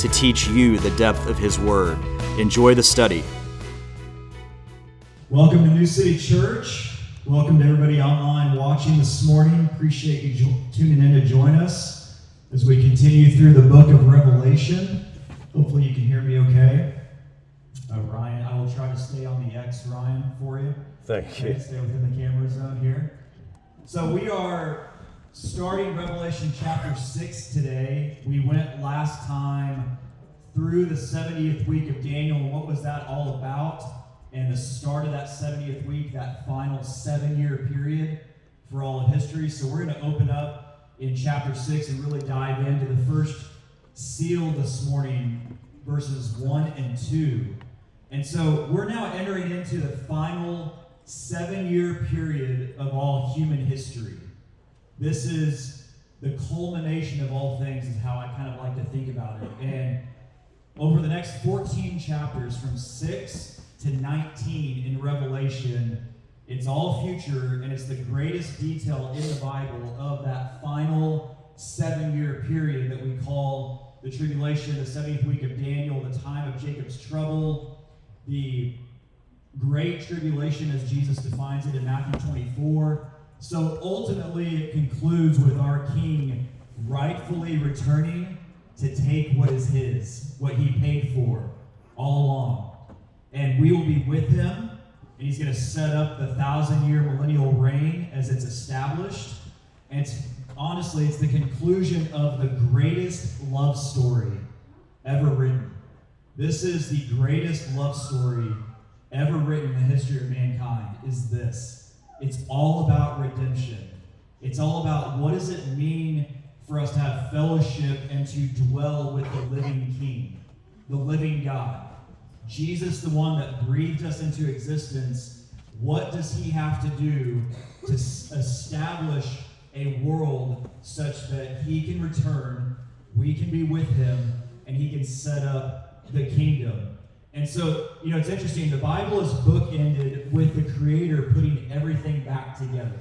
to teach you the depth of His Word. Enjoy the study. Welcome to New City Church. Welcome to everybody online watching this morning. Appreciate you jo- tuning in to join us as we continue through the book of Revelation. Hopefully, you can hear me okay. Uh, Ryan, I will try to stay on the X, Ryan, for you. Thank you. Stay within the camera zone here. So we are starting Revelation chapter 6 today. We went last time through the 70th week of Daniel and what was that all about? And the start of that 70th week, that final seven year period for all of history. So we're going to open up in chapter 6 and really dive into the first seal this morning, verses 1 and 2. And so we're now entering into the final seven year period of all human history. This is the culmination of all things, is how I kind of like to think about it. And over the next 14 chapters, from 6 to 19 in Revelation, it's all future, and it's the greatest detail in the Bible of that final seven year period that we call the tribulation, the 70th week of Daniel, the time of Jacob's trouble, the great tribulation as Jesus defines it in Matthew 24. So ultimately, it concludes with our King rightfully returning to take what is his, what he paid for all along. And we will be with him, and he's going to set up the thousand year millennial reign as it's established. And it's honestly, it's the conclusion of the greatest love story ever written. This is the greatest love story ever written in the history of mankind is this. It's all about redemption. It's all about what does it mean for us to have fellowship and to dwell with the living King, the living God. Jesus, the one that breathed us into existence, what does he have to do to establish a world such that he can return, we can be with him, and he can set up the kingdom? And so, you know, it's interesting. The Bible is bookended with the Creator putting everything back together.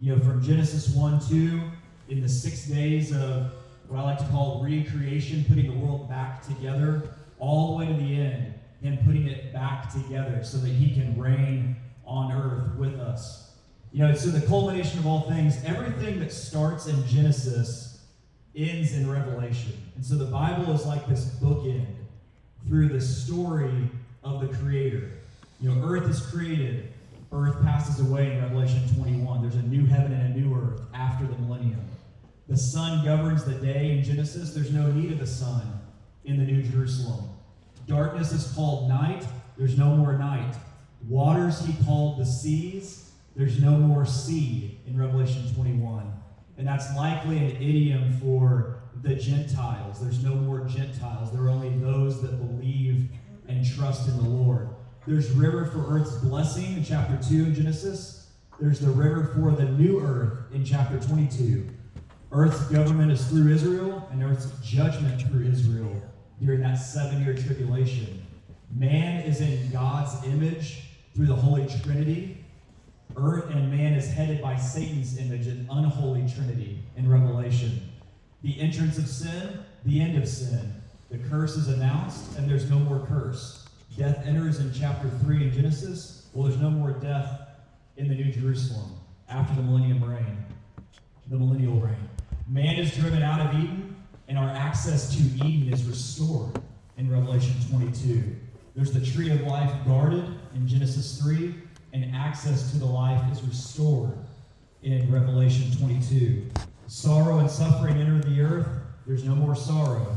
You know, from Genesis 1 2, in the six days of what I like to call recreation, putting the world back together, all the way to the end, Him putting it back together so that He can reign on earth with us. You know, so the culmination of all things, everything that starts in Genesis ends in Revelation. And so the Bible is like this bookend through the story of the Creator. You know, earth is created, earth passes away in Revelation 21. There's a new heaven and a new earth after the millennium. The sun governs the day in Genesis. There's no need of the sun in the New Jerusalem. Darkness is called night. There's no more night. Waters he called the seas. There's no more sea in Revelation 21. And that's likely an idiom for the Gentiles. There's no more Gentiles. There are only those that believe and trust in the Lord. There's river for earth's blessing in chapter 2 in Genesis. There's the river for the new earth in chapter 22. Earth's government is through Israel, and earth's judgment through Israel during that seven year tribulation. Man is in God's image through the Holy Trinity. Earth and man is headed by Satan's image, an unholy trinity in Revelation. The entrance of sin, the end of sin. The curse is announced, and there's no more curse. Death enters in chapter 3 in Genesis. Well, there's no more death in the New Jerusalem after the millennium reign, the millennial reign. Man is driven out of Eden, and our access to Eden is restored in Revelation 22. There's the tree of life guarded in Genesis 3, and access to the life is restored in Revelation 22. Sorrow and suffering enter the earth. There's no more sorrow.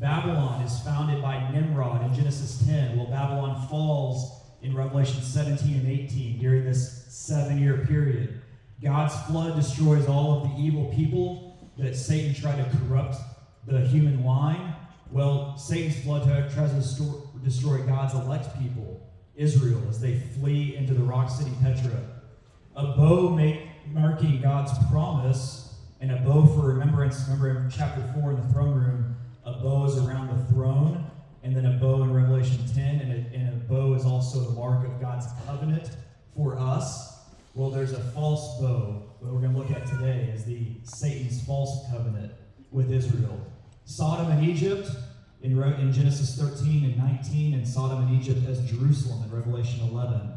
Babylon is founded by Nimrod in Genesis 10. Well, Babylon falls in Revelation 17 and 18 during this seven year period. God's flood destroys all of the evil people that Satan tried to corrupt the human line. Well, Satan's flood tries to destroy God's elect people, Israel, as they flee into the rock city Petra. A bow make, marking God's promise, and a bow for remembrance. Remember in chapter 4 in the throne room, a bow is around the throne, and then a bow in Revelation 10, and a, and a bow is also the mark of God's covenant for us. Well, there's a false bow. What we're going to look at today is the Satan's false covenant with Israel. Sodom and Egypt in, in Genesis 13 and 19, and Sodom and Egypt as Jerusalem in Revelation 11.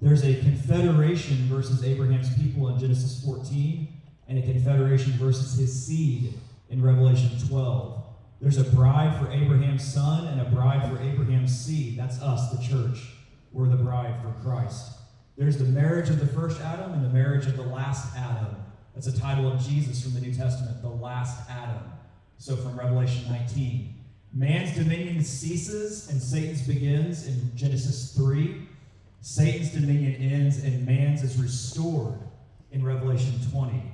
There's a confederation versus Abraham's people in Genesis 14, and a confederation versus his seed in Revelation 12. There's a bride for Abraham's son and a bride for Abraham's seed. That's us, the church. We're the bride for Christ. There's the marriage of the first Adam and the marriage of the last Adam. That's a title of Jesus from the New Testament, the last Adam. So from Revelation 19. Man's dominion ceases and Satan's begins in Genesis 3. Satan's dominion ends and man's is restored in Revelation 20.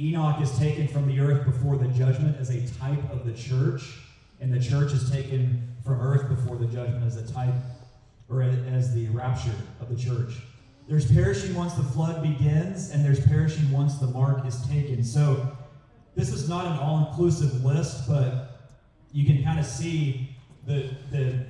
Enoch is taken from the earth before the judgment as a type of the church, and the church is taken from earth before the judgment as a type or as the rapture of the church. There's perishing once the flood begins, and there's perishing once the mark is taken. So, this is not an all inclusive list, but you can kind of see the, the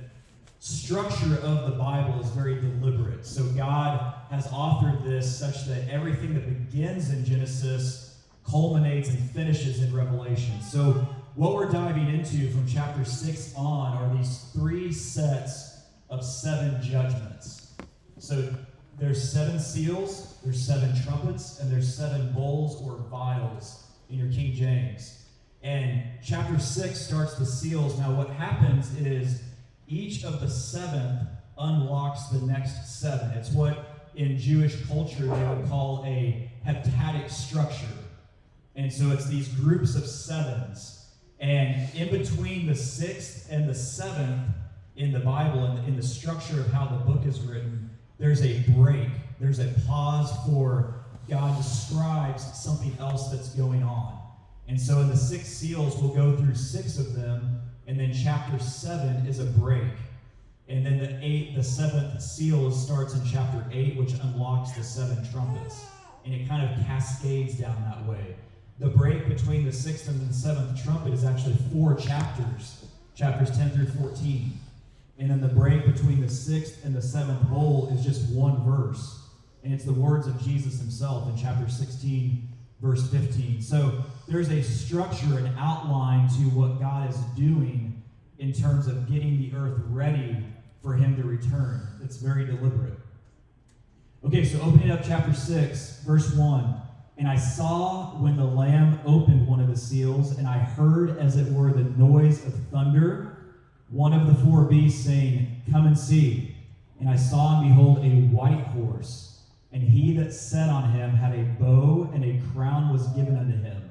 structure of the Bible is very deliberate. So, God has authored this such that everything that begins in Genesis culminates and finishes in Revelation. So, what we're diving into from chapter 6 on are these three sets of seven judgments. So, there's seven seals, there's seven trumpets, and there's seven bowls or vials in your King James. And chapter 6 starts the seals. Now, what happens is each of the seven unlocks the next seven. It's what in Jewish culture they would call a heptadic structure. And so it's these groups of sevens. And in between the sixth and the seventh in the Bible, and in, in the structure of how the book is written, there's a break, there's a pause for God describes something else that's going on. And so in the six seals, we'll go through six of them, and then chapter seven is a break. And then the eight, the seventh seal starts in chapter eight, which unlocks the seven trumpets. And it kind of cascades down that way. The break between the sixth and the seventh trumpet is actually four chapters, chapters 10 through 14. And then the break between the sixth and the seventh bowl is just one verse. And it's the words of Jesus himself in chapter 16, verse 15. So there's a structure, an outline to what God is doing in terms of getting the earth ready for him to return. It's very deliberate. Okay, so opening up chapter 6, verse 1. And I saw when the Lamb opened one of the seals, and I heard, as it were, the noise of thunder one of the four beasts saying, Come and see. And I saw and behold a white horse, and he that sat on him had a bow, and a crown was given unto him.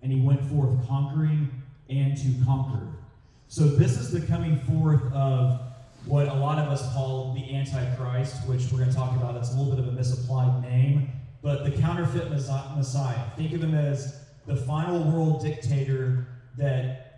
And he went forth conquering and to conquer. So this is the coming forth of what a lot of us call the Antichrist, which we're going to talk about. That's a little bit of a misapplied name, but the counterfeit Messiah. Think of him as the final world dictator that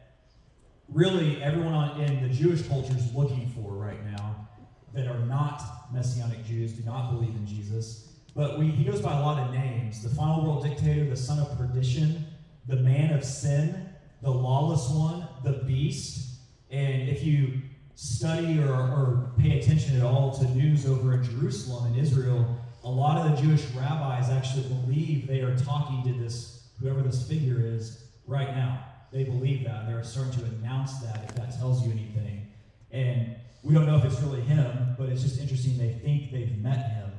really everyone on, in the Jewish culture is looking for right now that are not Messianic Jews, do not believe in Jesus. But we, he goes by a lot of names the final world dictator, the son of perdition, the man of sin, the lawless one, the beast. And if you study or, or pay attention at all to news over in Jerusalem and Israel, a lot of the Jewish rabbis actually believe they are talking to this, whoever this figure is, right now. They believe that. They're starting to announce that if that tells you anything. And we don't know if it's really him, but it's just interesting. They think they've met him.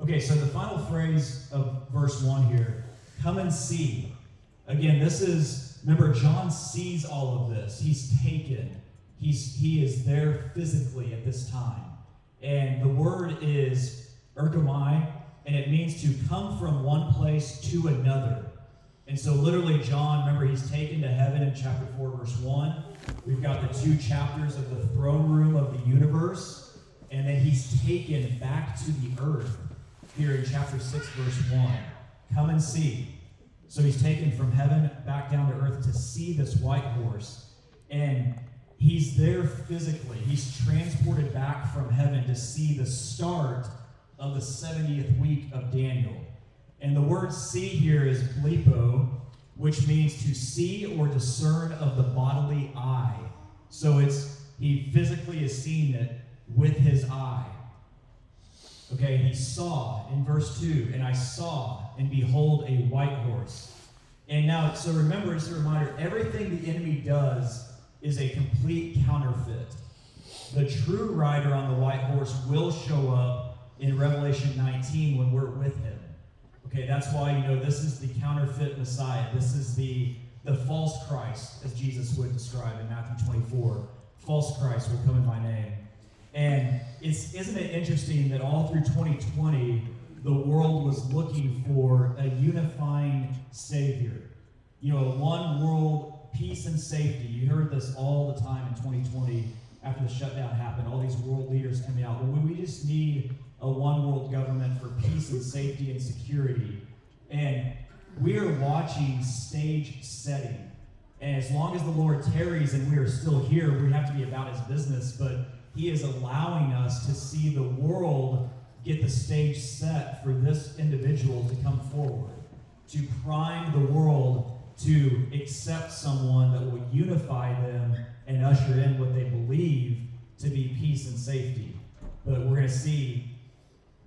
Okay, so the final phrase of verse 1 here come and see. Again, this is, remember, John sees all of this. He's taken, He's, he is there physically at this time. And the word is erchomai, and it means to come from one place to another. And so, literally, John, remember, he's taken to heaven in chapter 4, verse 1. We've got the two chapters of the throne room of the universe. And then he's taken back to the earth here in chapter 6, verse 1. Come and see. So he's taken from heaven back down to earth to see this white horse. And he's there physically. He's transported back from heaven to see the start of the 70th week of Daniel. And the word see here is blepo, which means to see or discern of the bodily eye. So it's he physically is seeing it with his eye. Okay, he saw in verse 2, and I saw, and behold, a white horse. And now, so remember, as a reminder, everything the enemy does is a complete counterfeit. The true rider on the white horse will show up in Revelation 19 when we're with him. Okay, that's why you know this is the counterfeit Messiah. This is the the false Christ, as Jesus would describe in Matthew 24. False Christ will come in my name. And it's isn't it interesting that all through 2020 the world was looking for a unifying Savior. You know, one world peace and safety. You heard this all the time in 2020 after the shutdown happened. All these world leaders coming out. Well, we just need a one world government for peace and safety and security. And we are watching stage setting. And as long as the Lord tarries and we are still here, we have to be about his business. But he is allowing us to see the world get the stage set for this individual to come forward, to prime the world to accept someone that will unify them and usher in what they believe to be peace and safety. But we're going to see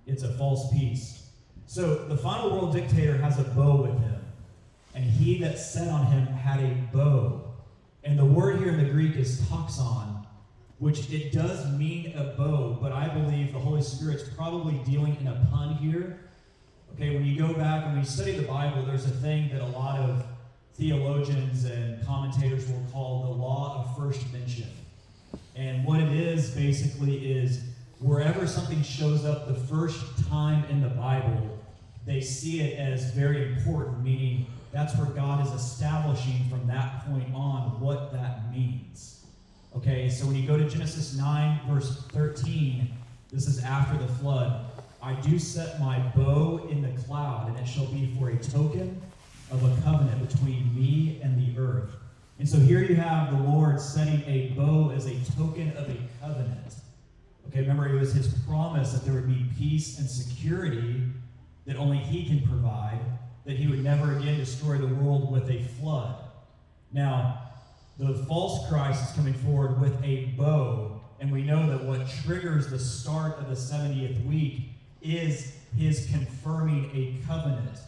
it's a false peace. So the final world dictator has a bow with him, and he that sat on him had a bow. And the word here in the Greek is toxon, which it does mean a bow, but I believe the Holy Spirit's probably dealing in a pun here. Okay, when you go back and you study the Bible, there's a thing that a lot of theologians and commentators will call the law of first mention. And what it is basically is wherever something shows up the first time in the Bible, they see it as very important, meaning that's where God is establishing from that point on what that means. Okay, so when you go to Genesis 9, verse 13, this is after the flood. I do set my bow in the cloud, and it shall be for a token of a covenant between me and the earth. And so here you have the Lord setting a bow as a token of a covenant. Okay, remember, it was his promise that there would be peace and security that only he can provide, that he would never again destroy the world with a flood. Now, the false Christ is coming forward with a bow, and we know that what triggers the start of the 70th week is his confirming a covenant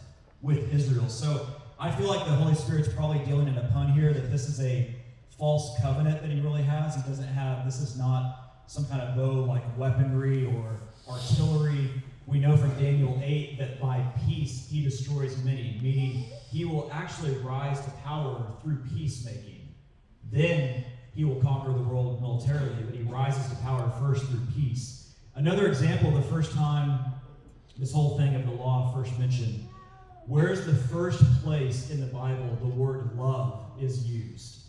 with Israel. So I feel like the Holy Spirit's probably dealing in a pun here that this is a false covenant that he really has. He doesn't have, this is not some kind of bow like weaponry or artillery. We know from Daniel 8 that by peace he destroys many, meaning he will actually rise to power through peacemaking. Then he will conquer the world militarily, but he rises to power first through peace. Another example, the first time this whole thing of the law first mentioned Where's the first place in the Bible the word love is used?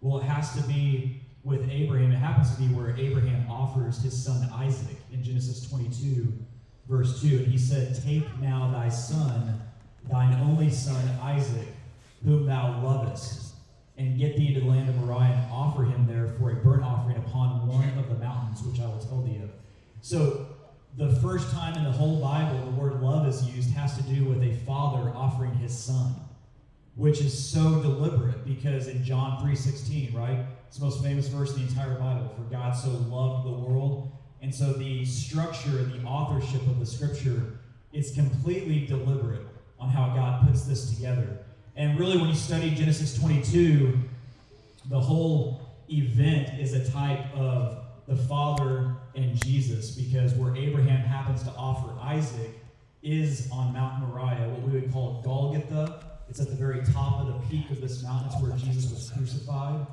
Well, it has to be with Abraham. It happens to be where Abraham offers his son Isaac in Genesis 22, verse 2. And he said, Take now thy son, thine only son Isaac, whom thou lovest, and get thee into the land of Moriah and offer him there for a burnt offering upon one of the mountains, which I will tell thee of. So the first time in the whole Bible the word love is used has to do with a father offering his son, which is so deliberate because in John 3:16, right? It's the most famous verse in the entire Bible. For God so loved the world. And so the structure, and the authorship of the scripture is completely deliberate on how God puts this together. And really, when you study Genesis 22, the whole event is a type of the Father and Jesus because where Abraham happens to offer Isaac is on Mount Moriah, what we would call Golgotha. It's at the very top of the peak of this mountain. It's where Jesus was crucified.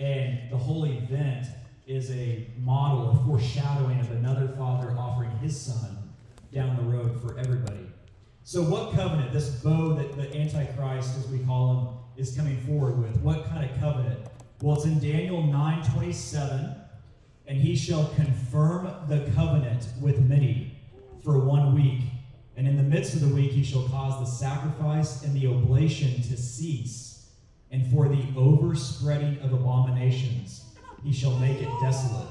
And the whole event is a model, a foreshadowing of another father offering his son down the road for everybody. So, what covenant, this bow that the Antichrist, as we call him, is coming forward with, what kind of covenant? Well, it's in Daniel 9 27 and he shall confirm the covenant with many for one week. And in the midst of the week, he shall cause the sacrifice and the oblation to cease, and for the overspreading of abominations, he shall make it desolate,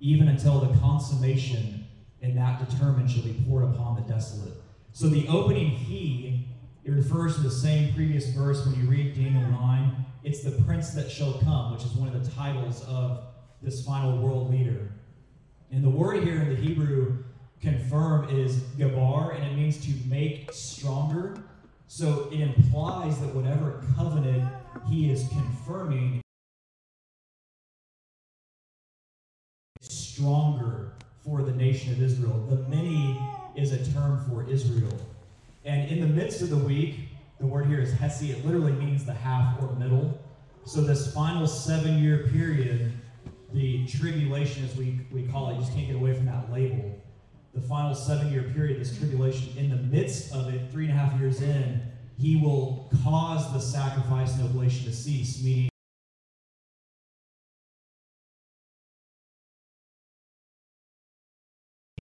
even until the consummation and that determined shall be poured upon the desolate. So the opening he, it refers to the same previous verse when you read Daniel 9. It's the prince that shall come, which is one of the titles of this final world leader. And the word here in the Hebrew confirm is gabar, and it means to make stronger. So it implies that whatever covenant he is confirming stronger for the nation of Israel. The many is a term for Israel. And in the midst of the week, the word here is Hesi. It literally means the half or middle. So this final seven year period, the tribulation, as we, we call it, you just can't get away from that label. The final seven year period, this tribulation, in the midst of it, three and a half years in, he will cause the sacrifice and oblation to cease, meaning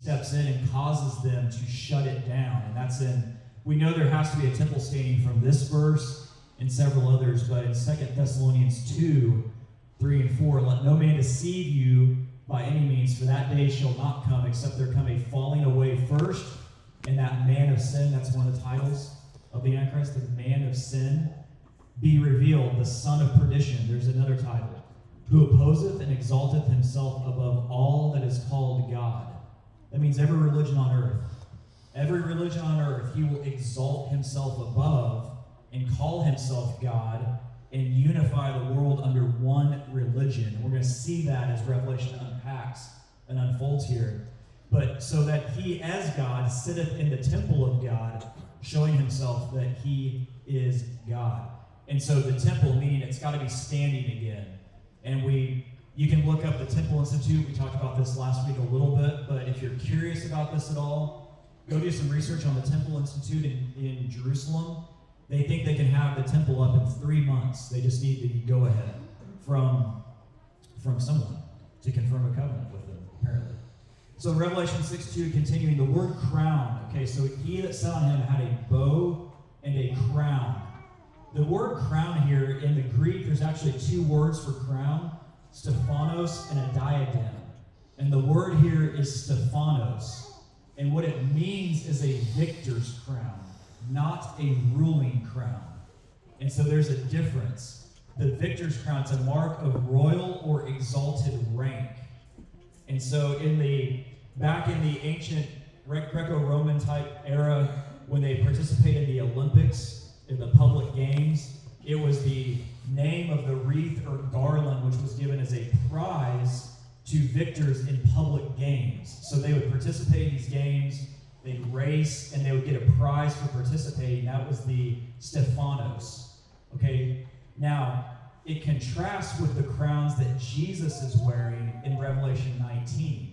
steps in and causes them to shut it down. And that's in, we know there has to be a temple standing from this verse and several others, but in Second Thessalonians 2 3 and 4, let no man deceive you by any means, for that day shall not come except there come a falling away first, and that man of sin, that's one of the titles of the Antichrist, the man of sin, be revealed, the son of perdition. There's another title, who opposeth and exalteth himself above all that is called God that means every religion on earth. Every religion on earth, he will exalt himself above and call himself God and unify the world under one religion. We're going to see that as Revelation unpacks and unfolds here. But so that he, as God, sitteth in the temple of God, showing himself that he is God. And so the temple, meaning it's got to be standing again. And we you can look up the Temple Institute. We talked about this last week a little bit, but if you're curious about this at all, go do some research on the Temple Institute in, in Jerusalem. They think they can have the temple up in three months. They just need the go ahead from, from someone to confirm a covenant with. So Revelation 6 2, continuing, the word crown. Okay, so he that sat on him had a bow and a crown. The word crown here in the Greek, there's actually two words for crown. Stephanos, and a diadem. And the word here is Stephanos. And what it means is a victor's crown, not a ruling crown. And so there's a difference. The victor's crown is a mark of royal or exalted rank. And so in the back in the ancient Greco-Roman type era, when they participated in the Olympics, in the public games, it was the name of the wreath or garland, which was given as a prize to victors in public games. So they would participate in these games, they'd race, and they would get a prize for participating. That was the Stephanos. Okay, now it contrasts with the crowns that Jesus is wearing in Revelation 19.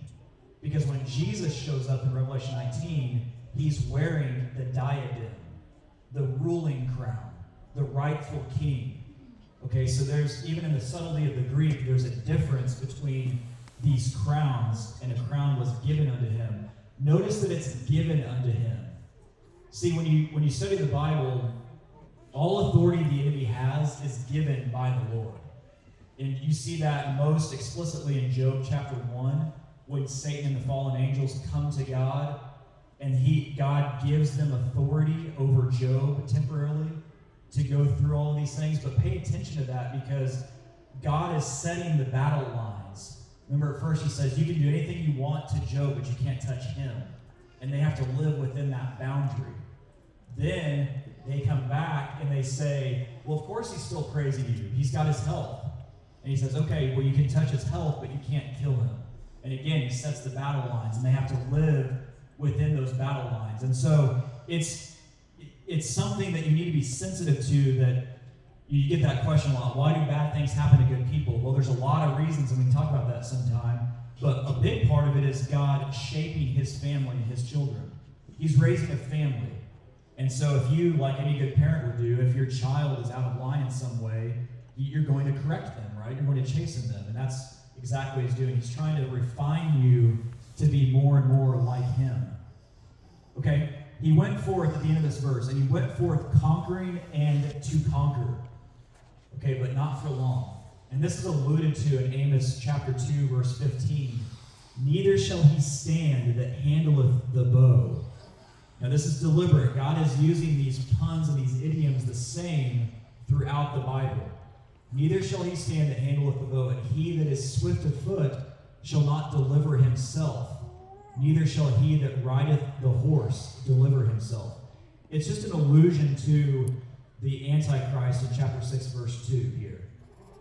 Because when Jesus shows up in Revelation 19, he's wearing the diadem, the ruling crown, the rightful king. Okay, so there's, even in the subtlety of the Greek, there's a difference between these crowns, and a crown was given unto him. Notice that it's given unto him. See, when you when you study the Bible, all authority the enemy has is given by the Lord. And you see that most explicitly in Job chapter 1, when Satan and the fallen angels come to God, and he God gives them authority over Job temporarily to go through all these things, but pay attention to that because God is setting the battle lines. Remember, at first he says, You can do anything you want to Job, but you can't touch him. And they have to live within that boundary. Then they come back and they say, Well, of course he's still praising you. He's got his health. And he says, Okay, well, you can touch his health, but you can't kill him. And again, he sets the battle lines, and they have to live within those battle lines. And so it's it's something that you need to be sensitive to that you get that question a lot. Why do bad things happen to good people? Well, there's a lot of reasons, and we can talk about that sometime. But a big part of it is God shaping his family and his children. He's raising a family. And so if you, like any good parent would do, if your child is out of line in some way, you're going to correct them, right? You're going to chasten them. And that's exactly what he's doing. He's trying to refine you to be more and more like him. Okay? he went forth at the end of this verse, and he went forth conquering and to conquer. Okay, but not for long. And this is alluded to in Amos chapter 2, verse 15. Neither shall he stand that handleth the bow. Now, this is deliberate. God is using these puns and these idioms the same throughout the Bible. Neither shall he stand that handleth the bow, and he that is swift of foot shall not deliver himself. Neither shall he that rideth the horse deliver himself. It's just an allusion to the Antichrist in chapter 6, verse 2 here.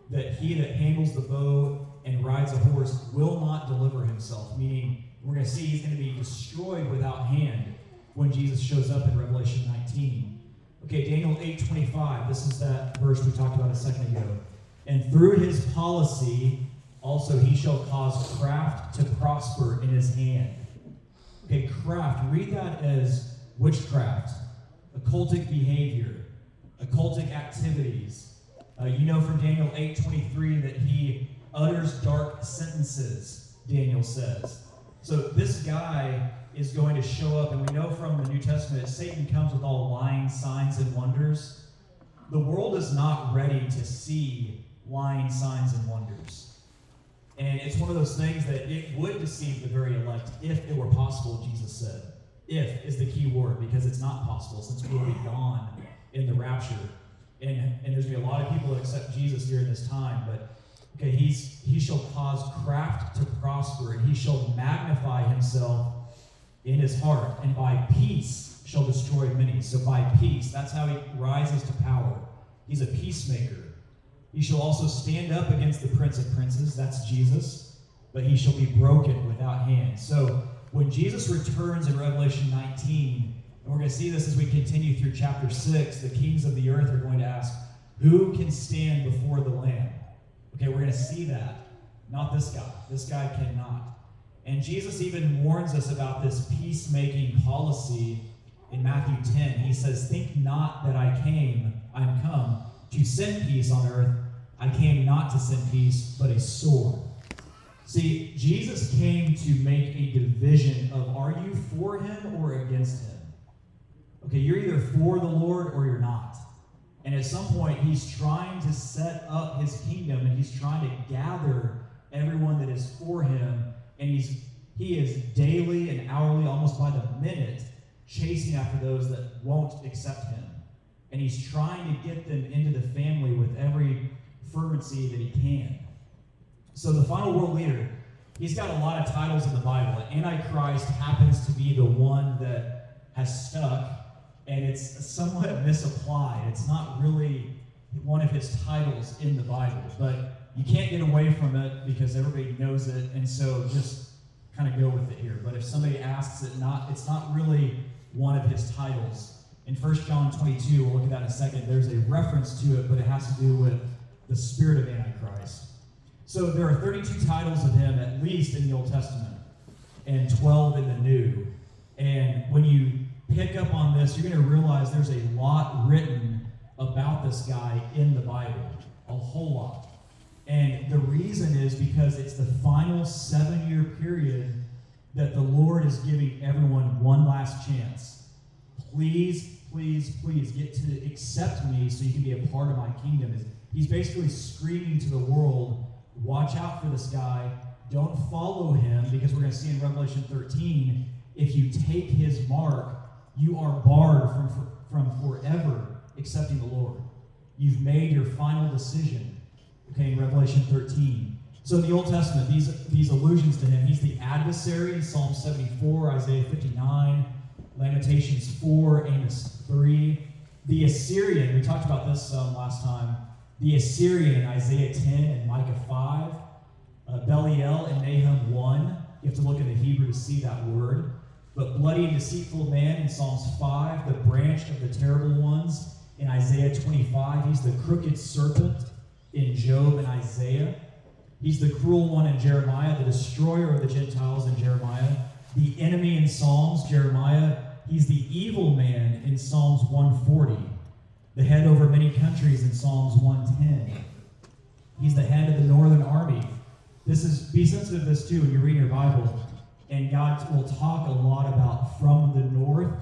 That he that handles the bow and rides a horse will not deliver himself, meaning we're going to see he's going to be destroyed without hand when Jesus shows up in Revelation 19. Okay, Daniel 8:25. This is that verse we talked about a second ago. And through his policy, also he shall cause craft to prosper in his hand. Okay, craft. Read that as witchcraft, occultic behavior, occultic activities. Uh, you know from Daniel 8:23 that he utters dark sentences. Daniel says. So this guy is going to show up, and we know from the New Testament that Satan comes with all lying signs and wonders. The world is not ready to see lying signs and wonders. And it's one of those things that it would deceive the very elect if it were possible, Jesus said. If is the key word, because it's not possible since we will be gone in the rapture. And, and there's going to be a lot of people that accept Jesus during this time, but okay, he's he shall cause craft to prosper, and he shall magnify himself in his heart, and by peace shall destroy many. So by peace, that's how he rises to power. He's a peacemaker. He shall also stand up against the prince of princes, that's Jesus, but he shall be broken without hands. So when Jesus returns in Revelation 19, and we're going to see this as we continue through chapter 6, the kings of the earth are going to ask, Who can stand before the Lamb? Okay, we're going to see that. Not this guy. This guy cannot. And Jesus even warns us about this peacemaking policy in Matthew 10. He says, Think not that I came, I'm come to send peace on earth. I came not to send peace, but a sword. See, Jesus came to make a division of are you for him or against him? Okay, you're either for the Lord or you're not. And at some point, he's trying to set up his kingdom and he's trying to gather everyone that is for him. And he's he is daily and hourly, almost by the minute, chasing after those that won't accept him. And he's trying to get them into the family with every fervency that he can. So the final world leader, he's got a lot of titles in the Bible. Antichrist happens to be the one that has stuck, and it's somewhat misapplied. It's not really one of his titles in the Bible, but you can't get away from it because everybody knows it, and so just kind of go with it here. But if somebody asks it, not it's not really one of his titles. In 1 John 22, we'll look at that in a second. There's a reference to it, but it has to do with the spirit of Antichrist. So there are 32 titles of him, at least in the Old Testament, and 12 in the New. And when you pick up on this, you're going to realize there's a lot written about this guy in the Bible, a whole lot. And the reason is because it's the final seven year period that the Lord is giving everyone one last chance. Please, please, please get to accept me so you can be a part of my kingdom. He's basically screaming to the world watch out for this guy. Don't follow him because we're going to see in Revelation 13 if you take his mark, you are barred from, from forever accepting the Lord. You've made your final decision. Okay, in Revelation 13. So in the Old Testament, these, these allusions to him, he's the adversary in Psalm 74, Isaiah 59, Lamentations 4, Amos 3. The Assyrian, we talked about this um, last time. The Assyrian in Isaiah 10 and Micah 5. Uh, Belial in Nahum 1. You have to look at the Hebrew to see that word. But bloody and deceitful man in Psalms 5. The branch of the terrible ones in Isaiah 25. He's the crooked serpent in Job and Isaiah. He's the cruel one in Jeremiah, the destroyer of the Gentiles in Jeremiah, the enemy in Psalms, Jeremiah. He's the evil man in Psalms 140, the head over many countries in Psalms 110. He's the head of the northern army. This is be sensitive to this too when you read your Bible. And God will talk a lot about from the north.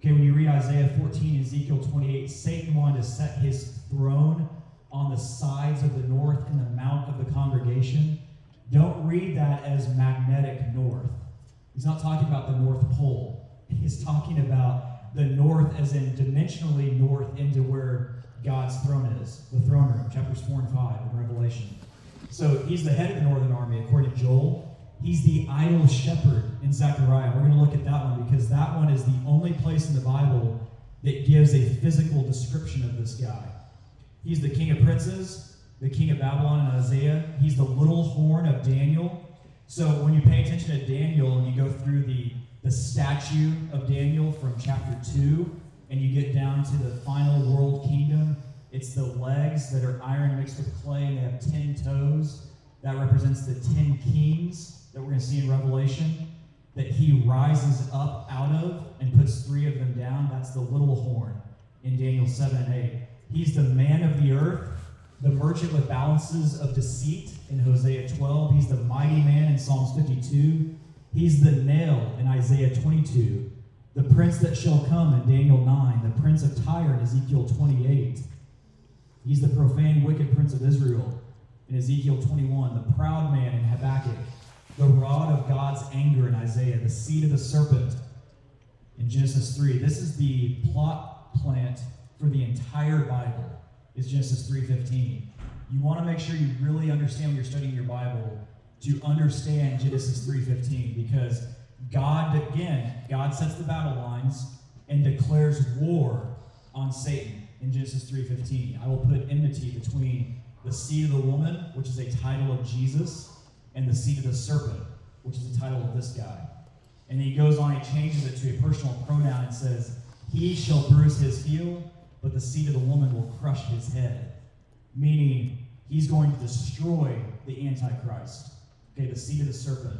Okay, when you read Isaiah 14, Ezekiel 28, Satan wanted to set his throne on the sides of the north and the mount of the congregation, don't read that as magnetic north. He's not talking about the North Pole. He's talking about the north as in dimensionally north into where God's throne is, the throne room, chapters 4 and 5 in Revelation. So he's the head of the northern army, according to Joel. He's the idol shepherd in Zechariah. We're going to look at that one because that one is the only place in the Bible that gives a physical description of this guy. He's the king of princes, the king of Babylon in Isaiah. He's the little horn of Daniel. So when you pay attention to Daniel and you go through the, the statue of Daniel from chapter 2, and you get down to the final world kingdom, it's the legs that are iron mixed with clay, and they have 10 toes. That represents the 10 kings that we're going to see in Revelation that he rises up out of and puts three of them down. That's the little horn in Daniel 7 and 8. He's the man of the earth, the merchant with balances of deceit in Hosea 12. He's the mighty man in Psalms 52. He's the nail in Isaiah 22. The prince that shall come in Daniel 9. The prince of Tyre in Ezekiel 28. He's the profane, wicked prince of Israel in Ezekiel 21. The proud man in Habakkuk. The rod of God's anger in Isaiah. The seed of the serpent in Genesis 3. This is the plot plant for the entire Bible is Genesis 3:15. You want to make sure you really understand when you're studying your Bible to understand Genesis 3:15 because God again, God sets the battle lines and declares war on Satan in Genesis 3:15. I will put enmity between the seed of the woman, which is a title of Jesus, and the seed of the serpent, which is the title of this guy. And he goes on, he changes it to a personal pronoun and says, He shall bruise his heel, but the seed of the woman will crush his head. Meaning, he's going to destroy the Antichrist. Okay, the seed of the serpent.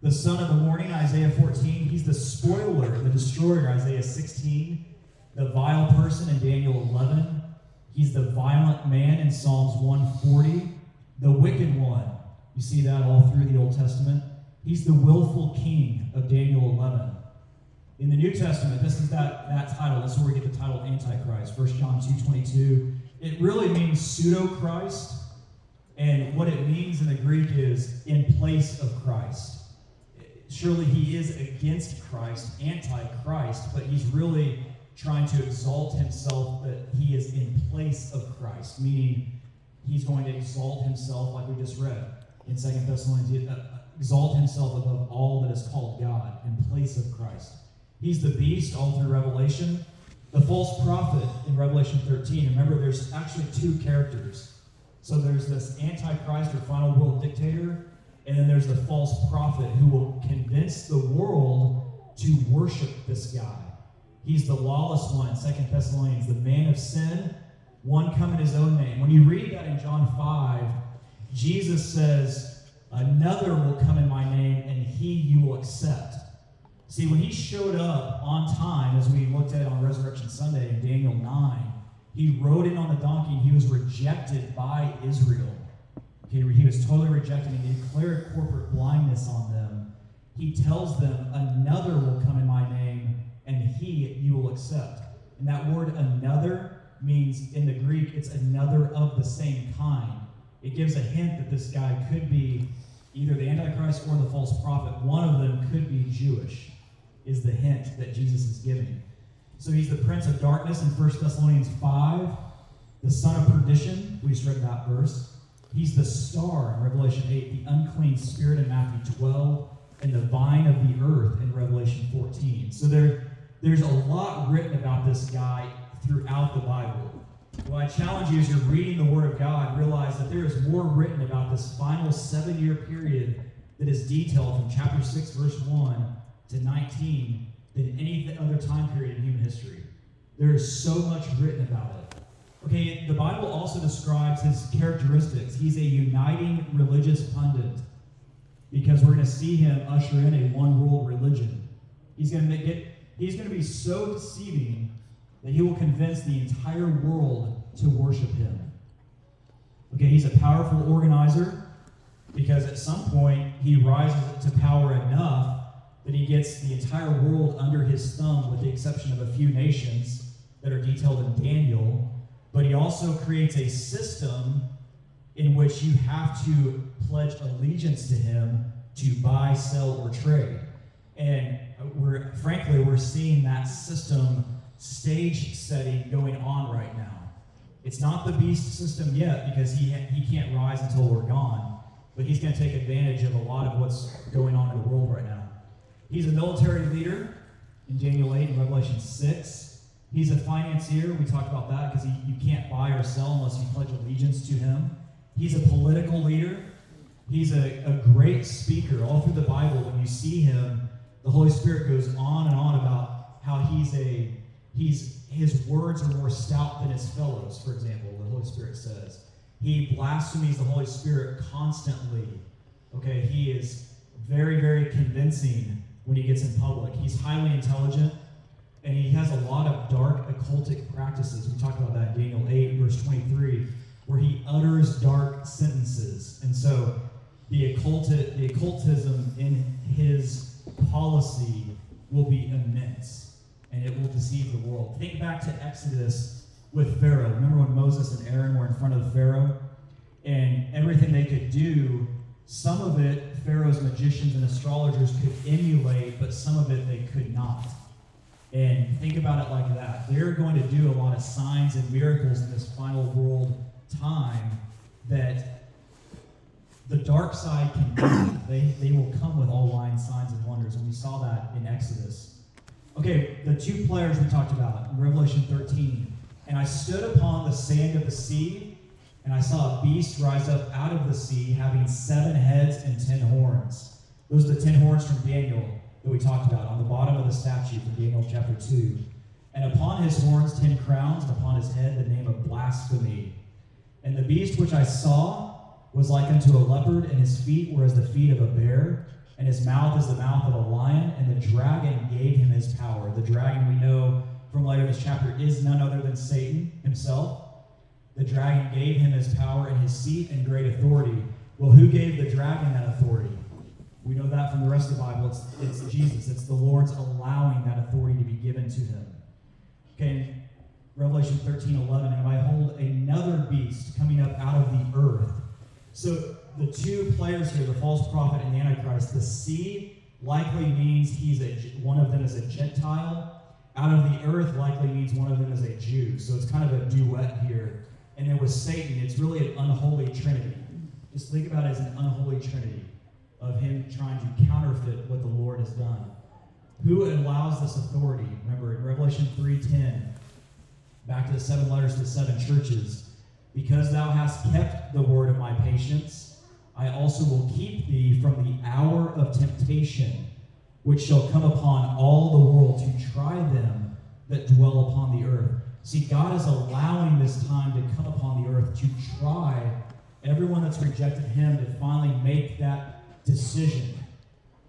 The son of the morning, Isaiah 14, he's the spoiler, the destroyer, Isaiah 16. The vile person in Daniel 11. He's the violent man in Psalms 140. The wicked one. You see that all through the Old Testament. He's the willful king of Daniel 11. In the New Testament, this is that, that title. This is where we get the title Antichrist, 1 John 2 22. It really means pseudo Christ. And what it means in the Greek is in place of Christ. Surely he is against Christ, anti Christ, but he's really trying to exalt himself that he is in place of Christ, meaning he's going to exalt himself, like we just read in Second Thessalonians, uh, exalt himself above all that is called God in place of Christ. He's the beast all through Revelation. The false prophet in Revelation 13. Remember, there's actually two characters. So there's this antichrist or final world dictator, and then there's the false prophet who will convince the world to worship this guy. He's the lawless one in Thessalonians, the man of sin, one come in his own name. When you read that in John 5, Jesus says, Another will come in my name, and he you will accept. See, when he showed up on time, as we looked at on Resurrection Sunday in Daniel 9, he rode in on the donkey and he was rejected by Israel. Okay, he was totally rejected and he declared corporate blindness on them. He tells them, Another will come in my name, and he you will accept. And that word another means in the Greek, it's another of the same kind. It gives a hint that this guy could be either the Antichrist or the false prophet. One of them could be Jewish is the hint that Jesus is giving. So he's the prince of darkness in 1 Thessalonians 5, the son of perdition. We just read that verse. He's the star in Revelation 8, the unclean spirit in Matthew 12, and the vine of the earth in Revelation 14. So there, there's a lot written about this guy throughout the Bible. Well, I challenge you as you're reading the Word of God, realize that there is more written about this final seven year period that is detailed from chapter 6, verse 1 to 19 than any other time period in human history. There is so much written about it. Okay, the Bible also describes his characteristics. He's a uniting religious pundit because we're going to see him usher in a one world religion. He's going to get he's going to be so deceiving that he will convince the entire world to worship him. Okay, he's a powerful organizer because at some point he rises to power enough that he gets the entire world under his thumb, with the exception of a few nations that are detailed in Daniel. but he also creates a system in which you have to pledge allegiance to him to buy, sell, or trade. And we're frankly we're seeing that system stage setting going on right now. It's not the beast system yet because he he can't rise until we're gone, but he's going to take advantage of a lot of what's going on in the world right now. He's a military leader in Daniel 8 and Revelation 6. He's a financier. We talked about that because you can't buy or sell unless you pledge allegiance to him. He's a political leader. He's a, a great speaker. All through the Bible, when you see him, the Holy Spirit goes on and on about how he's a he's his words are more stout than his fellows, for example, the Holy Spirit says. He blasphemies the Holy Spirit constantly. Okay, he is very, very convincing when he gets in public. He's highly intelligent and he has a lot of dark occultic practices. We talked about that in Daniel 8, verse 23, where he utters dark sentences. And so the, occulti- the occultism in his policy will be immense, and it will deceive the world. Think back to Exodus with Pharaoh. Remember when Moses and Aaron were in front of Pharaoh? And everything they could do, some of it Pharaoh's magicians and astrologers could emulate, but some of it they could not. And think about it like that. They're going to do a lot of signs and miracles in this final world time that the dark side can do. They, they will come with all lying signs and wonders. And we saw that in Exodus. Okay, the two players we talked about in Revelation 13. And I stood upon the sand of the sea, and I saw a beast rise up out of the sea, having seven heads and ten horns. Those are the ten horns from Daniel that we talked about on the bottom of the statue from Daniel chapter 2. And upon his horns ten crowns, and upon his head the name of blasphemy. And the beast which I saw was like unto a leopard, and his feet were as the feet of a bear, and his mouth as the mouth of a lion, and the dragon gave him his power. The dragon we know from later in this chapter is none other than Satan himself. The dragon gave him his power and his seat and great authority. Well, who gave the dragon that authority? We know that from the rest of the Bible. It's, it's Jesus. It's the Lord's allowing that authority to be given to him. Okay, Revelation 13, 11, and I hold another beast coming up out of the earth. So the two players here, the false prophet and the Antichrist, the sea likely means he's a one of them is a Gentile. Out of the earth likely means one of them is a Jew. So it's kind of a duet here. And then with Satan, it's really an unholy trinity. Just think about it as an unholy trinity of him trying to counterfeit what the Lord has done. Who allows this authority? Remember in Revelation 3:10, back to the seven letters to the seven churches, because thou hast kept the word of my patience, I also will keep thee from the hour of temptation, which shall come upon all the world to try them that dwell upon the earth. See, God is allowing this time to come upon the earth to try everyone that's rejected him to finally make that decision.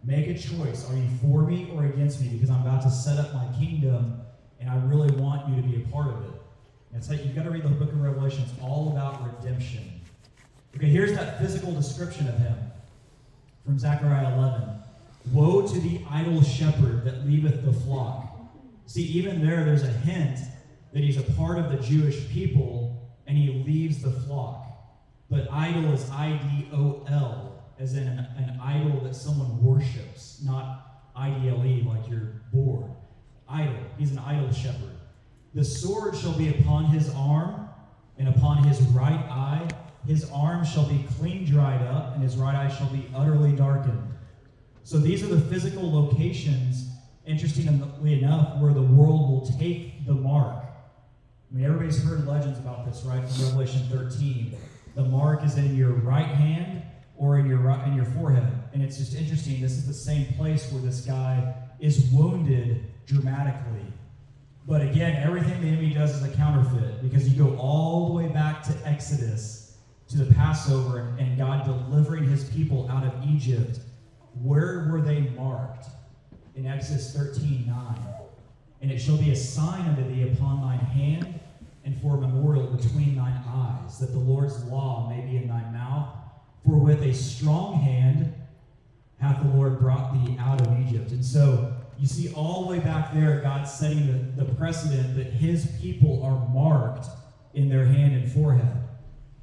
Make a choice. Are you for me or against me? Because I'm about to set up my kingdom and I really want you to be a part of it. And so you've got to read the book of Revelation. It's all about redemption. Okay, here's that physical description of him from Zechariah 11. Woe to the idle shepherd that leaveth the flock. See, even there, there's a hint that he's a part of the Jewish people and he leaves the flock. But idol is I D O L as in an, an idol that someone worships, not IDLE like you're bored. Idol. He's an idol shepherd. The sword shall be upon his arm and upon his right eye. His arm shall be clean dried up, and his right eye shall be utterly darkened. So these are the physical locations, interestingly enough, where the world will take the mark. I mean, everybody's heard legends about this, right? From Revelation 13. The mark is in your right hand or in your in your forehead. And it's just interesting. This is the same place where this guy is wounded dramatically. But again, everything the enemy does is a counterfeit because you go all the way back to Exodus, to the Passover, and, and God delivering his people out of Egypt. Where were they marked? In Exodus 13 9. And it shall be a sign unto thee upon thine hand and for a memorial between thine eyes, that the Lord's law may be in thy mouth for with a strong hand hath the Lord brought thee out of Egypt. And so you see all the way back there, God setting the, the precedent that his people are marked in their hand and forehead.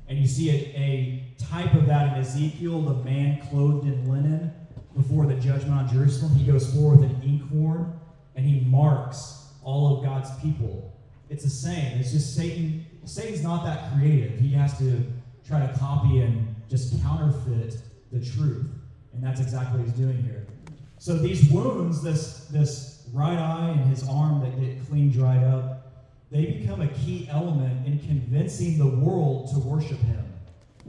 And you see a, a type of that in Ezekiel, the man clothed in linen before the judgment on Jerusalem. He goes forward with an inkhorn and he marks all of God's people. It's the same. It's just Satan. Satan's not that creative. He has to try to copy and just counterfeit the truth. And that's exactly what he's doing here. So these wounds, this this right eye and his arm that get clean dried up, they become a key element in convincing the world to worship him.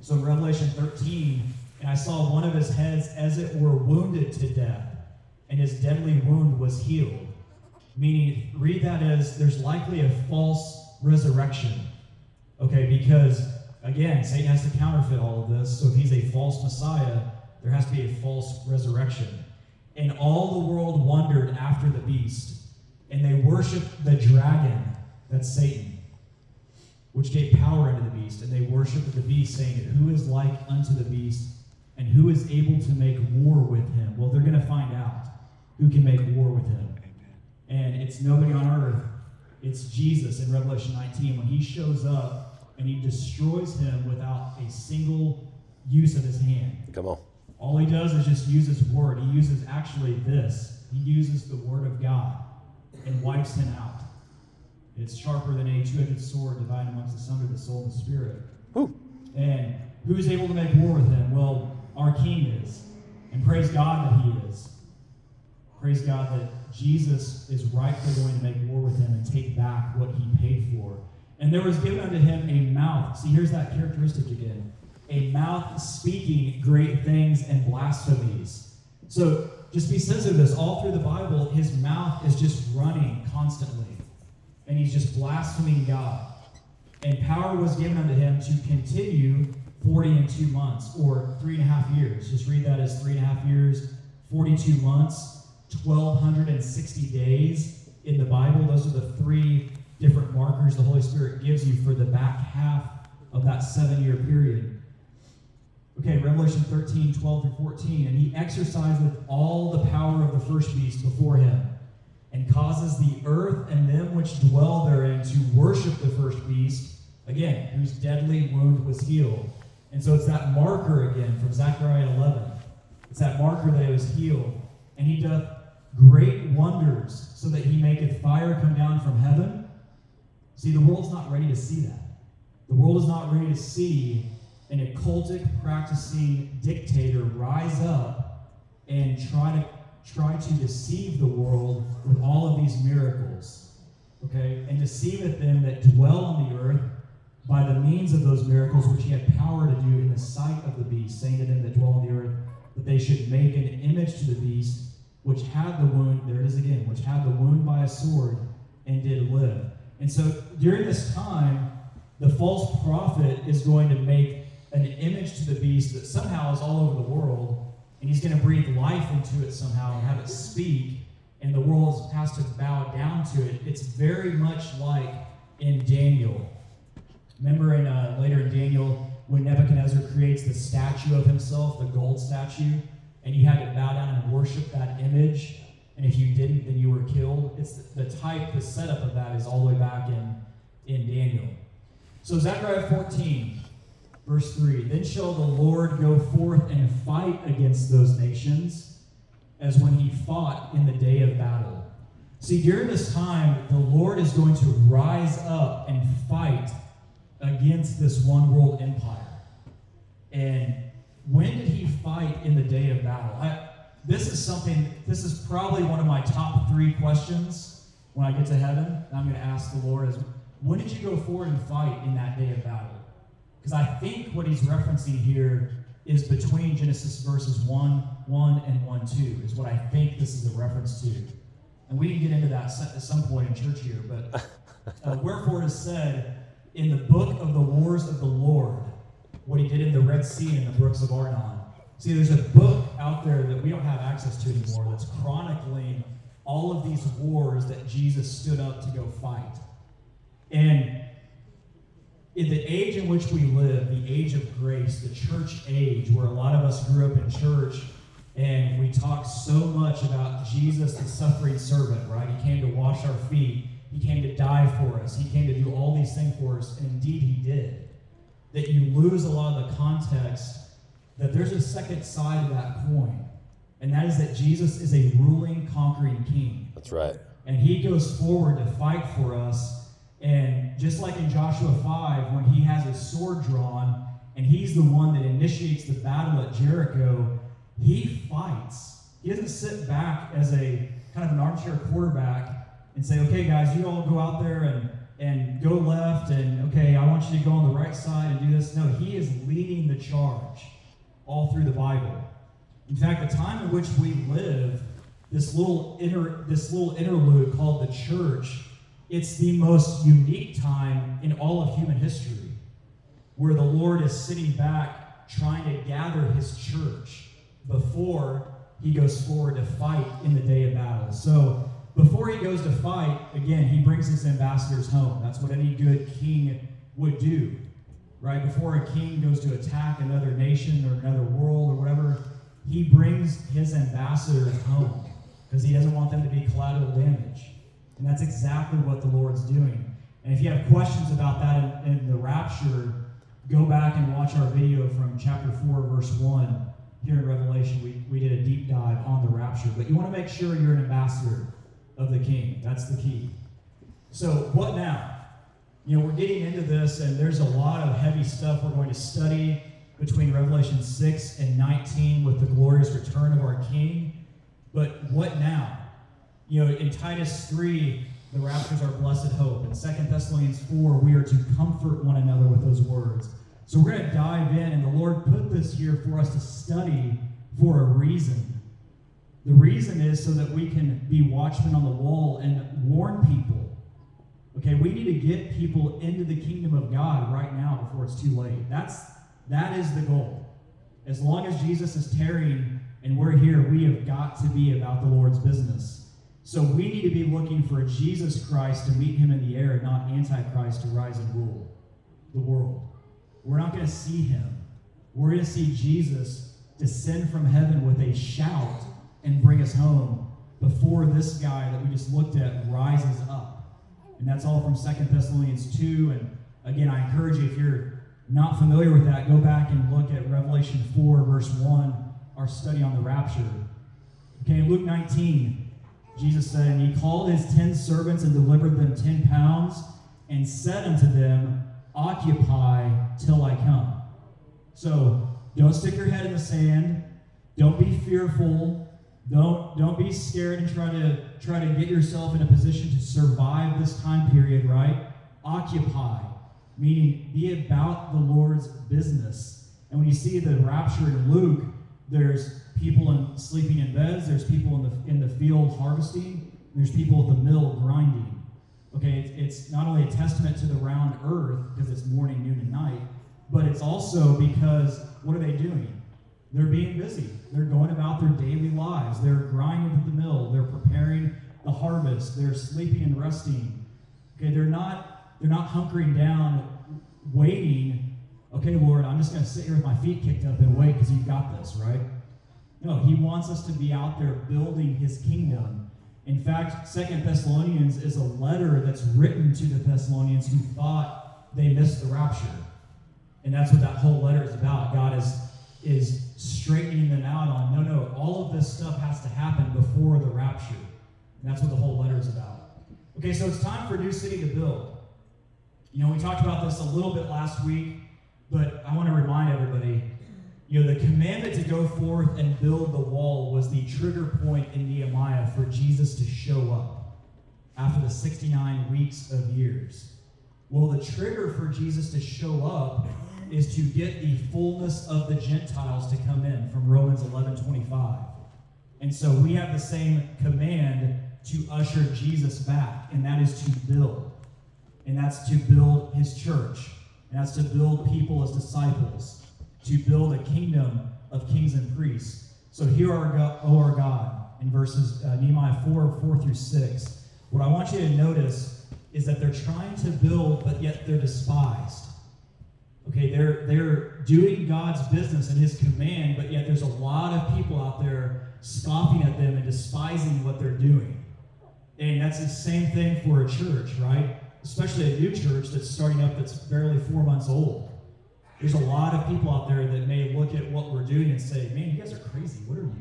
So in Revelation 13, and I saw one of his heads as it were wounded to death, and his deadly wound was healed. Meaning, read that as there's likely a false resurrection. Okay, because again, Satan has to counterfeit all of this. So if he's a false Messiah, there has to be a false resurrection. And all the world wondered after the beast, and they worshiped the dragon, that's Satan, which gave power unto the beast. And they worshiped the beast, saying, Who is like unto the beast, and who is able to make war with him? Well, they're going to find out who can make war with him. And it's nobody on earth, it's Jesus in Revelation 19 when he shows up and he destroys him without a single use of his hand. Come on. All he does is just use his word. He uses actually this. He uses the word of God and wipes him out. It's sharper than a two-edged sword, dividing amongst the sunder the soul and the spirit. Whew. And who's able to make war with him? Well, our King is. And praise God that he is. Praise God that Jesus is rightfully going to make war with him and take back what he paid for. And there was given unto him a mouth. See, here's that characteristic again a mouth speaking great things and blasphemies. So just be sensitive to this. All through the Bible, his mouth is just running constantly. And he's just blaspheming God. And power was given unto him to continue 40 and two months, or three and a half years. Just read that as three and a half years, 42 months, 1,260 days in the Bible. Those are the three different markers the Holy Spirit gives you for the back half of that seven year period. Okay, Revelation 13, 12 through 14. And he exerciseth all the power of the first beast before him, and causes the earth and them which dwell therein to worship the first beast, again, whose deadly wound was healed. And so it's that marker again from Zechariah 11. It's that marker that it was healed. And he doth great wonders, so that he maketh fire come down from heaven. See, the world's not ready to see that. The world is not ready to see an occultic practicing dictator rise up and try to try to deceive the world with all of these miracles. Okay? And deceiveth them that dwell on the earth by the means of those miracles which he had power to do in the sight of the beast, saying to them that dwell on the earth that they should make an image to the beast which had the wound, there it is again, which had the wound by a sword and did live. And so during this time, the false prophet is going to make an image to the beast that somehow is all over the world, and he's going to breathe life into it somehow and have it speak, and the world has to bow down to it. It's very much like in Daniel. Remember in uh, later in Daniel when Nebuchadnezzar creates the statue of himself, the gold statue, and he had to bow down and worship image, and if you didn't, then you were killed. It's the, type, the setup of that is all the way back in in Daniel. So Zechariah 14, verse 3 Then shall the Lord go forth and fight against those nations as when he fought in the day of battle. See, during this time, the Lord is going to rise up and fight against this one world empire. And when did he fight in the day of battle? I, this is something, this is probably one of my top three questions when I get to heaven. I'm going to ask the Lord is, when did you go forward and fight in that day of battle? Because I think what he's referencing here is between Genesis verses 1, 1 and 1, 2, is what I think this is a reference to. And we can get into that at some point in church here, but uh, wherefore it is said in the book of the wars of the Lord, what he did in the Red Sea and the brooks of Arnon. See, there's a book out there that we don't have access to anymore that's chronicling all of these wars that Jesus stood up to go fight. And in the age in which we live, the age of grace, the church age, where a lot of us grew up in church and we talk so much about Jesus, the suffering servant, right? He came to wash our feet he came to die for us. He came to do all these things for us, and indeed he did. That you lose a lot of the context that there's a second side of that coin, and that is that Jesus is a ruling, conquering king. That's right. And he goes forward to fight for us. And just like in Joshua 5, when he has his sword drawn and he's the one that initiates the battle at Jericho, he fights. He doesn't sit back as a kind of an armchair quarterback and say, okay, guys, you all go out there and, and go left, and okay, I want you to go on the right side and do this. No, he is leading the charge all through the Bible. In fact, the time in which we live, this little inter, this little interlude called the church, it's the most unique time in all of human history, where the Lord is sitting back trying to gather his church before he goes forward to fight in the day of battle. So before he goes to fight, again, he brings his ambassadors home. That's what any good king would do. Right? Before a king goes to attack another nation or another world or whatever, he brings his ambassadors home because he doesn't want them to be collateral damage. And that's exactly what the Lord's doing. And if you have questions about that in, in the rapture, go back and watch our video from chapter 4, verse 1 here in Revelation. We, we did a deep dive on the rapture. But you want to make sure you're an ambassador of the king. That's the key. So, what now? You know, we're getting into this, and there's a lot of heavy stuff we're going to study between Revelation 6 and 19 with the glorious return of our King. But what now? You know, in Titus 3, the rapture is our blessed hope. In 2 Thessalonians 4, we are to comfort one another with those words. So we're going to dive in, and the Lord put this here for us to study for a reason. The reason is so that we can be watchmen on the wall and warn people. Okay, we need to get people into the kingdom of God right now before it's too late. That's that is the goal. As long as Jesus is tarrying and we're here, we have got to be about the Lord's business. So we need to be looking for Jesus Christ to meet him in the air, not Antichrist to rise and rule the world. We're not going to see him. We're going to see Jesus descend from heaven with a shout and bring us home before this guy that we just looked at rises up. And that's all from Second Thessalonians 2. And again, I encourage you, if you're not familiar with that, go back and look at Revelation 4, verse 1, our study on the rapture. Okay, Luke 19, Jesus said, And he called his ten servants and delivered them ten pounds, and said unto them, Occupy till I come. So don't stick your head in the sand. Don't be fearful. Don't don't be scared and try to try to get yourself in a position to survive this time period, right? Occupy, meaning be about the Lord's business. And when you see the rapture in Luke, there's people in, sleeping in beds, there's people in the in the field harvesting, there's people at the mill grinding. Okay, it's, it's not only a testament to the round earth because it's morning, noon, and night, but it's also because what are they doing? They're being busy. They're going about their daily lives. They're grinding at the mill. They're preparing the harvest. They're sleeping and resting. Okay, they're not they're not hunkering down, waiting. Okay, Lord, I'm just going to sit here with my feet kicked up and wait because you've got this, right? No, He wants us to be out there building His kingdom. In fact, Second Thessalonians is a letter that's written to the Thessalonians who thought they missed the rapture, and that's what that whole letter is about. God is is straightening them out on no, no, all of this stuff has to happen before the rapture. And that's what the whole letter is about. Okay, so it's time for New City to build. You know, we talked about this a little bit last week, but I want to remind everybody you know, the commandment to go forth and build the wall was the trigger point in Nehemiah for Jesus to show up after the 69 weeks of years. Well, the trigger for Jesus to show up is to get the fullness of the Gentiles to come in from Romans 11 25. And so we have the same command to usher Jesus back, and that is to build. And that's to build his church. And that's to build people as disciples, to build a kingdom of kings and priests. So here are, God, our God, in verses uh, Nehemiah 4 4 through 6. What I want you to notice is that they're trying to build, but yet they're despised. Okay, they're they're doing God's business and His command, but yet there's a lot of people out there scoffing at them and despising what they're doing. And that's the same thing for a church, right? Especially a new church that's starting up that's barely four months old. There's a lot of people out there that may look at what we're doing and say, man, you guys are crazy. What are you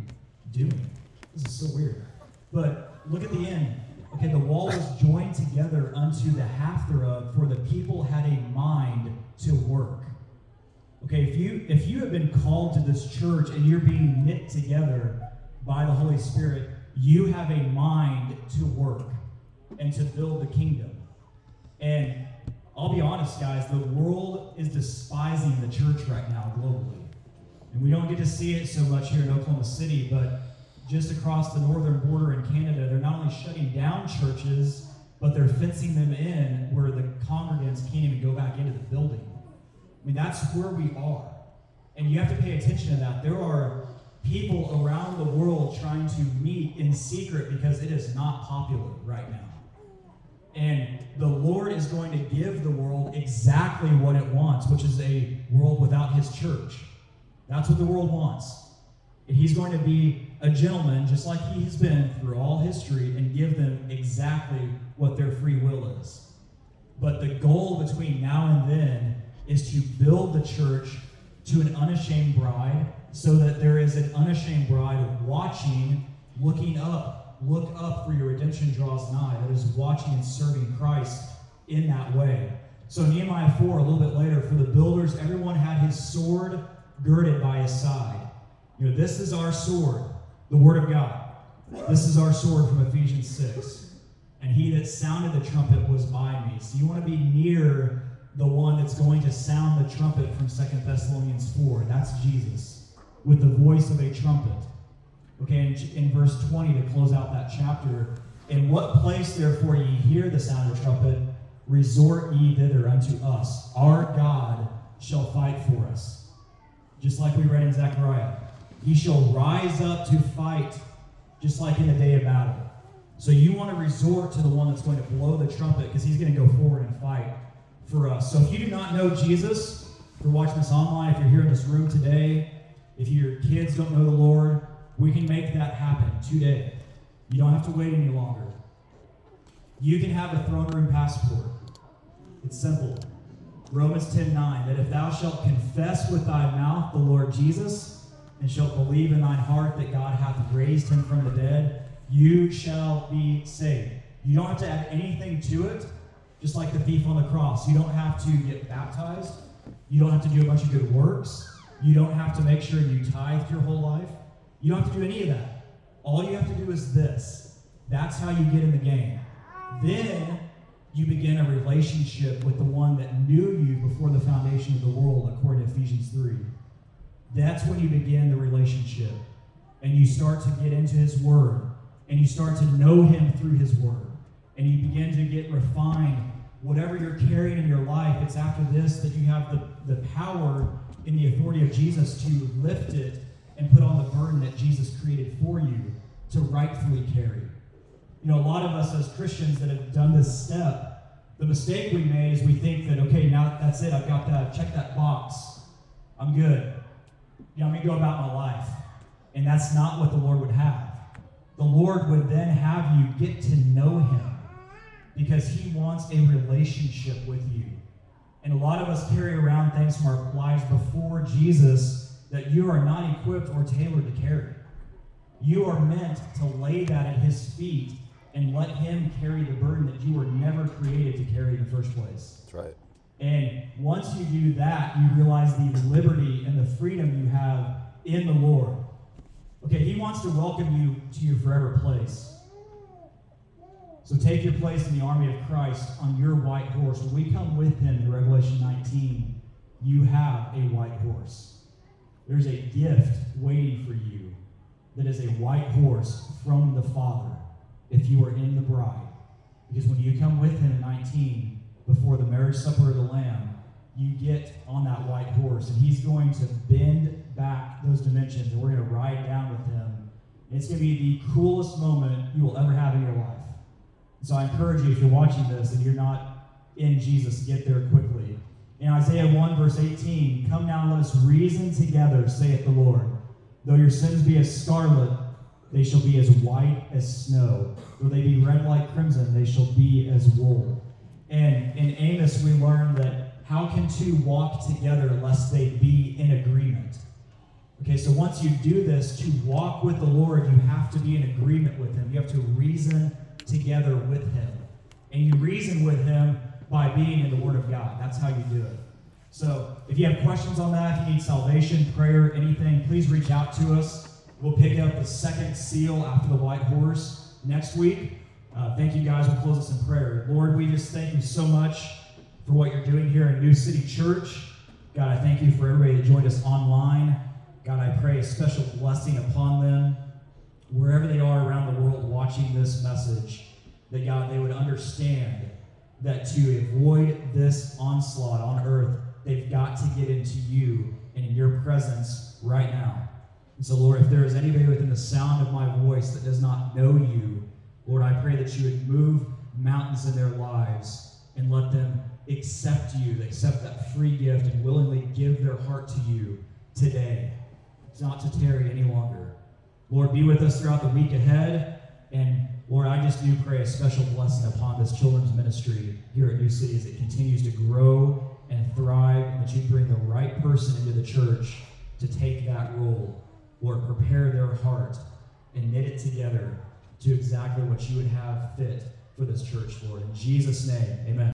doing? This is so weird. But look at the end. Okay, the wall was joined together unto the half thereof, for the people had a mind to work. Okay, if you if you have been called to this church and you're being knit together by the Holy Spirit, you have a mind to work and to build the kingdom. And I'll be honest, guys, the world is despising the church right now globally. And we don't get to see it so much here in Oklahoma City, but just across the northern border in Canada, they're not only shutting down churches, but they're fencing them in where the congregants can't even go back into the building. I mean, that's where we are. And you have to pay attention to that. There are people around the world trying to meet in secret because it is not popular right now. And the Lord is going to give the world exactly what it wants, which is a world without his church. That's what the world wants. And he's going to be a gentleman, just like he has been through all history, and give them exactly what their free will is. But the goal between now and then is to build the church to an unashamed bride so that there is an unashamed bride watching, looking up, look up for your redemption draws nigh, that is watching and serving Christ in that way. So, Nehemiah 4, a little bit later, for the builders, everyone had his sword girded by his side. You know, this is our sword, the Word of God. This is our sword from Ephesians 6. And he that sounded the trumpet was by me. So, you want to be near the one that's going to sound the trumpet from Second Thessalonians 4. That's Jesus, with the voice of a trumpet. Okay, in, in verse 20 to close out that chapter, in what place therefore ye hear the sound of trumpet, resort ye thither unto us. Our God shall fight for us. Just like we read in Zechariah. He shall rise up to fight, just like in the day of battle. So you want to resort to the one that's going to blow the trumpet because he's going to go forward and fight for us. So if you do not know Jesus, if you're watching this online, if you're here in this room today, if your kids don't know the Lord, we can make that happen today. You don't have to wait any longer. You can have a throne room passport. It's simple. Romans 10 9, that if thou shalt confess with thy mouth the Lord Jesus, and shalt believe in thine heart that God hath raised him from the dead, you shall be saved. You don't have to add anything to it, just like the thief on the cross. You don't have to get baptized. You don't have to do a bunch of good works. You don't have to make sure you tithe your whole life. You don't have to do any of that. All you have to do is this. That's how you get in the game. Then you begin a relationship with the one that knew you before the foundation of the world, according to Ephesians 3. That's when you begin the relationship. And you start to get into his word. And you start to know him through his word. And you begin to get refined. Whatever you're carrying in your life, it's after this that you have the, the power in the authority of Jesus to lift it and put on the burden that Jesus created for you to rightfully carry. You know, a lot of us as Christians that have done this step, the mistake we made is we think that, okay, now that's it, I've got that, check that box. I'm good. Know, I'm to go about my life. And that's not what the Lord would have. The Lord would then have you get to know Him because He wants a relationship with you. And a lot of us carry around things from our lives before Jesus that you are not equipped or tailored to carry. You are meant to lay that at His feet and let Him carry the burden that you were never created to carry in the first place. That's right. And once you do that, you realize the liberty and the freedom you have in the Lord. Okay, He wants to welcome you to your forever place. So take your place in the army of Christ on your white horse. When we come with Him in Revelation 19, you have a white horse. There's a gift waiting for you that is a white horse from the Father if you are in the bride. Because when you come with him in 19, before the marriage supper of the Lamb, you get on that white horse, and he's going to bend back those dimensions, and we're going to ride down with him. It's going to be the coolest moment you will ever have in your life. So I encourage you, if you're watching this and you're not in Jesus, get there quickly. In Isaiah 1, verse 18, Come now let us reason together, saith the Lord. Though your sins be as scarlet, they shall be as white as snow. Though they be red like crimson, they shall be as wool. And in Amos, we learn that how can two walk together lest they be in agreement? Okay, so once you do this, to walk with the Lord, you have to be in agreement with Him. You have to reason together with Him. And you reason with Him by being in the Word of God. That's how you do it. So if you have questions on that, if you need salvation, prayer, anything, please reach out to us. We'll pick up the second seal after the white horse next week. Uh, thank you guys. We'll close us in prayer. Lord, we just thank you so much for what you're doing here in New City Church. God, I thank you for everybody that joined us online. God, I pray a special blessing upon them wherever they are around the world watching this message. That God, they would understand that to avoid this onslaught on earth, they've got to get into you and in your presence right now. And so, Lord, if there is anybody within the sound of my voice that does not know you, Lord, I pray that you would move mountains in their lives and let them accept you, accept that free gift, and willingly give their heart to you today, not to tarry any longer. Lord, be with us throughout the week ahead. And Lord, I just do pray a special blessing upon this children's ministry here at New City as it continues to grow and thrive, and that you bring the right person into the church to take that role. Lord, prepare their heart and knit it together to exactly what you would have fit for this church, Lord. In Jesus' name, amen.